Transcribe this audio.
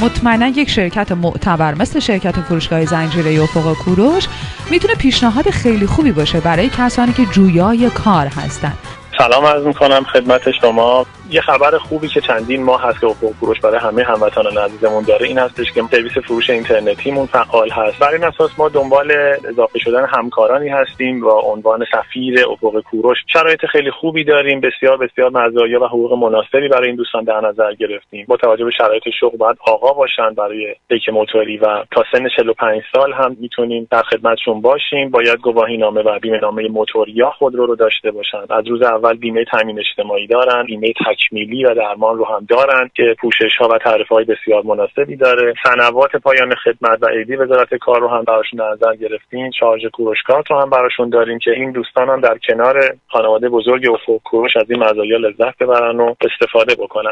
مطمئنا یک شرکت معتبر مثل شرکت فروشگاه زنجیره افق کوروش می‌تونه پیشنهاد خیلی خوبی باشه برای کسانی که جویای کار هستن. سلام عرض می‌کنم خدمت شما. یه خبر خوبی که چندین ماه هست که افق فروش برای همه هموطنان عزیزمون داره این هستش که سرویس فروش اینترنتیمون فعال هست. بر این اساس ما دنبال اضافه شدن همکارانی هستیم و عنوان سفیر افق کوروش شرایط خیلی خوبی داریم. بسیار بسیار مزایا و حقوق مناسبی برای این دوستان در نظر گرفتیم. با توجه به شرایط شغل باید آقا باشن برای دیک موتوری و تا سن 45 سال هم می‌تونیم در خدمتشون باشیم. باید گواهی نامه و بیمه نامه موتوری یا خودرو رو داشته باشن. از روز اول بیمه تامین اجتماعی دارن. بیمه تکمیلی و درمان رو هم دارن که پوشش ها و تعرفه های بسیار مناسبی داره. سنوات پایان خدمت و ایدی وزارت کار رو هم براشون نظر گرفتیم شارژ کوروش کارت رو هم براشون داریم که این دوستان هم در کنار خانواده بزرگ افق کوروش از این مزایا لذت ببرن و استفاده بکنن.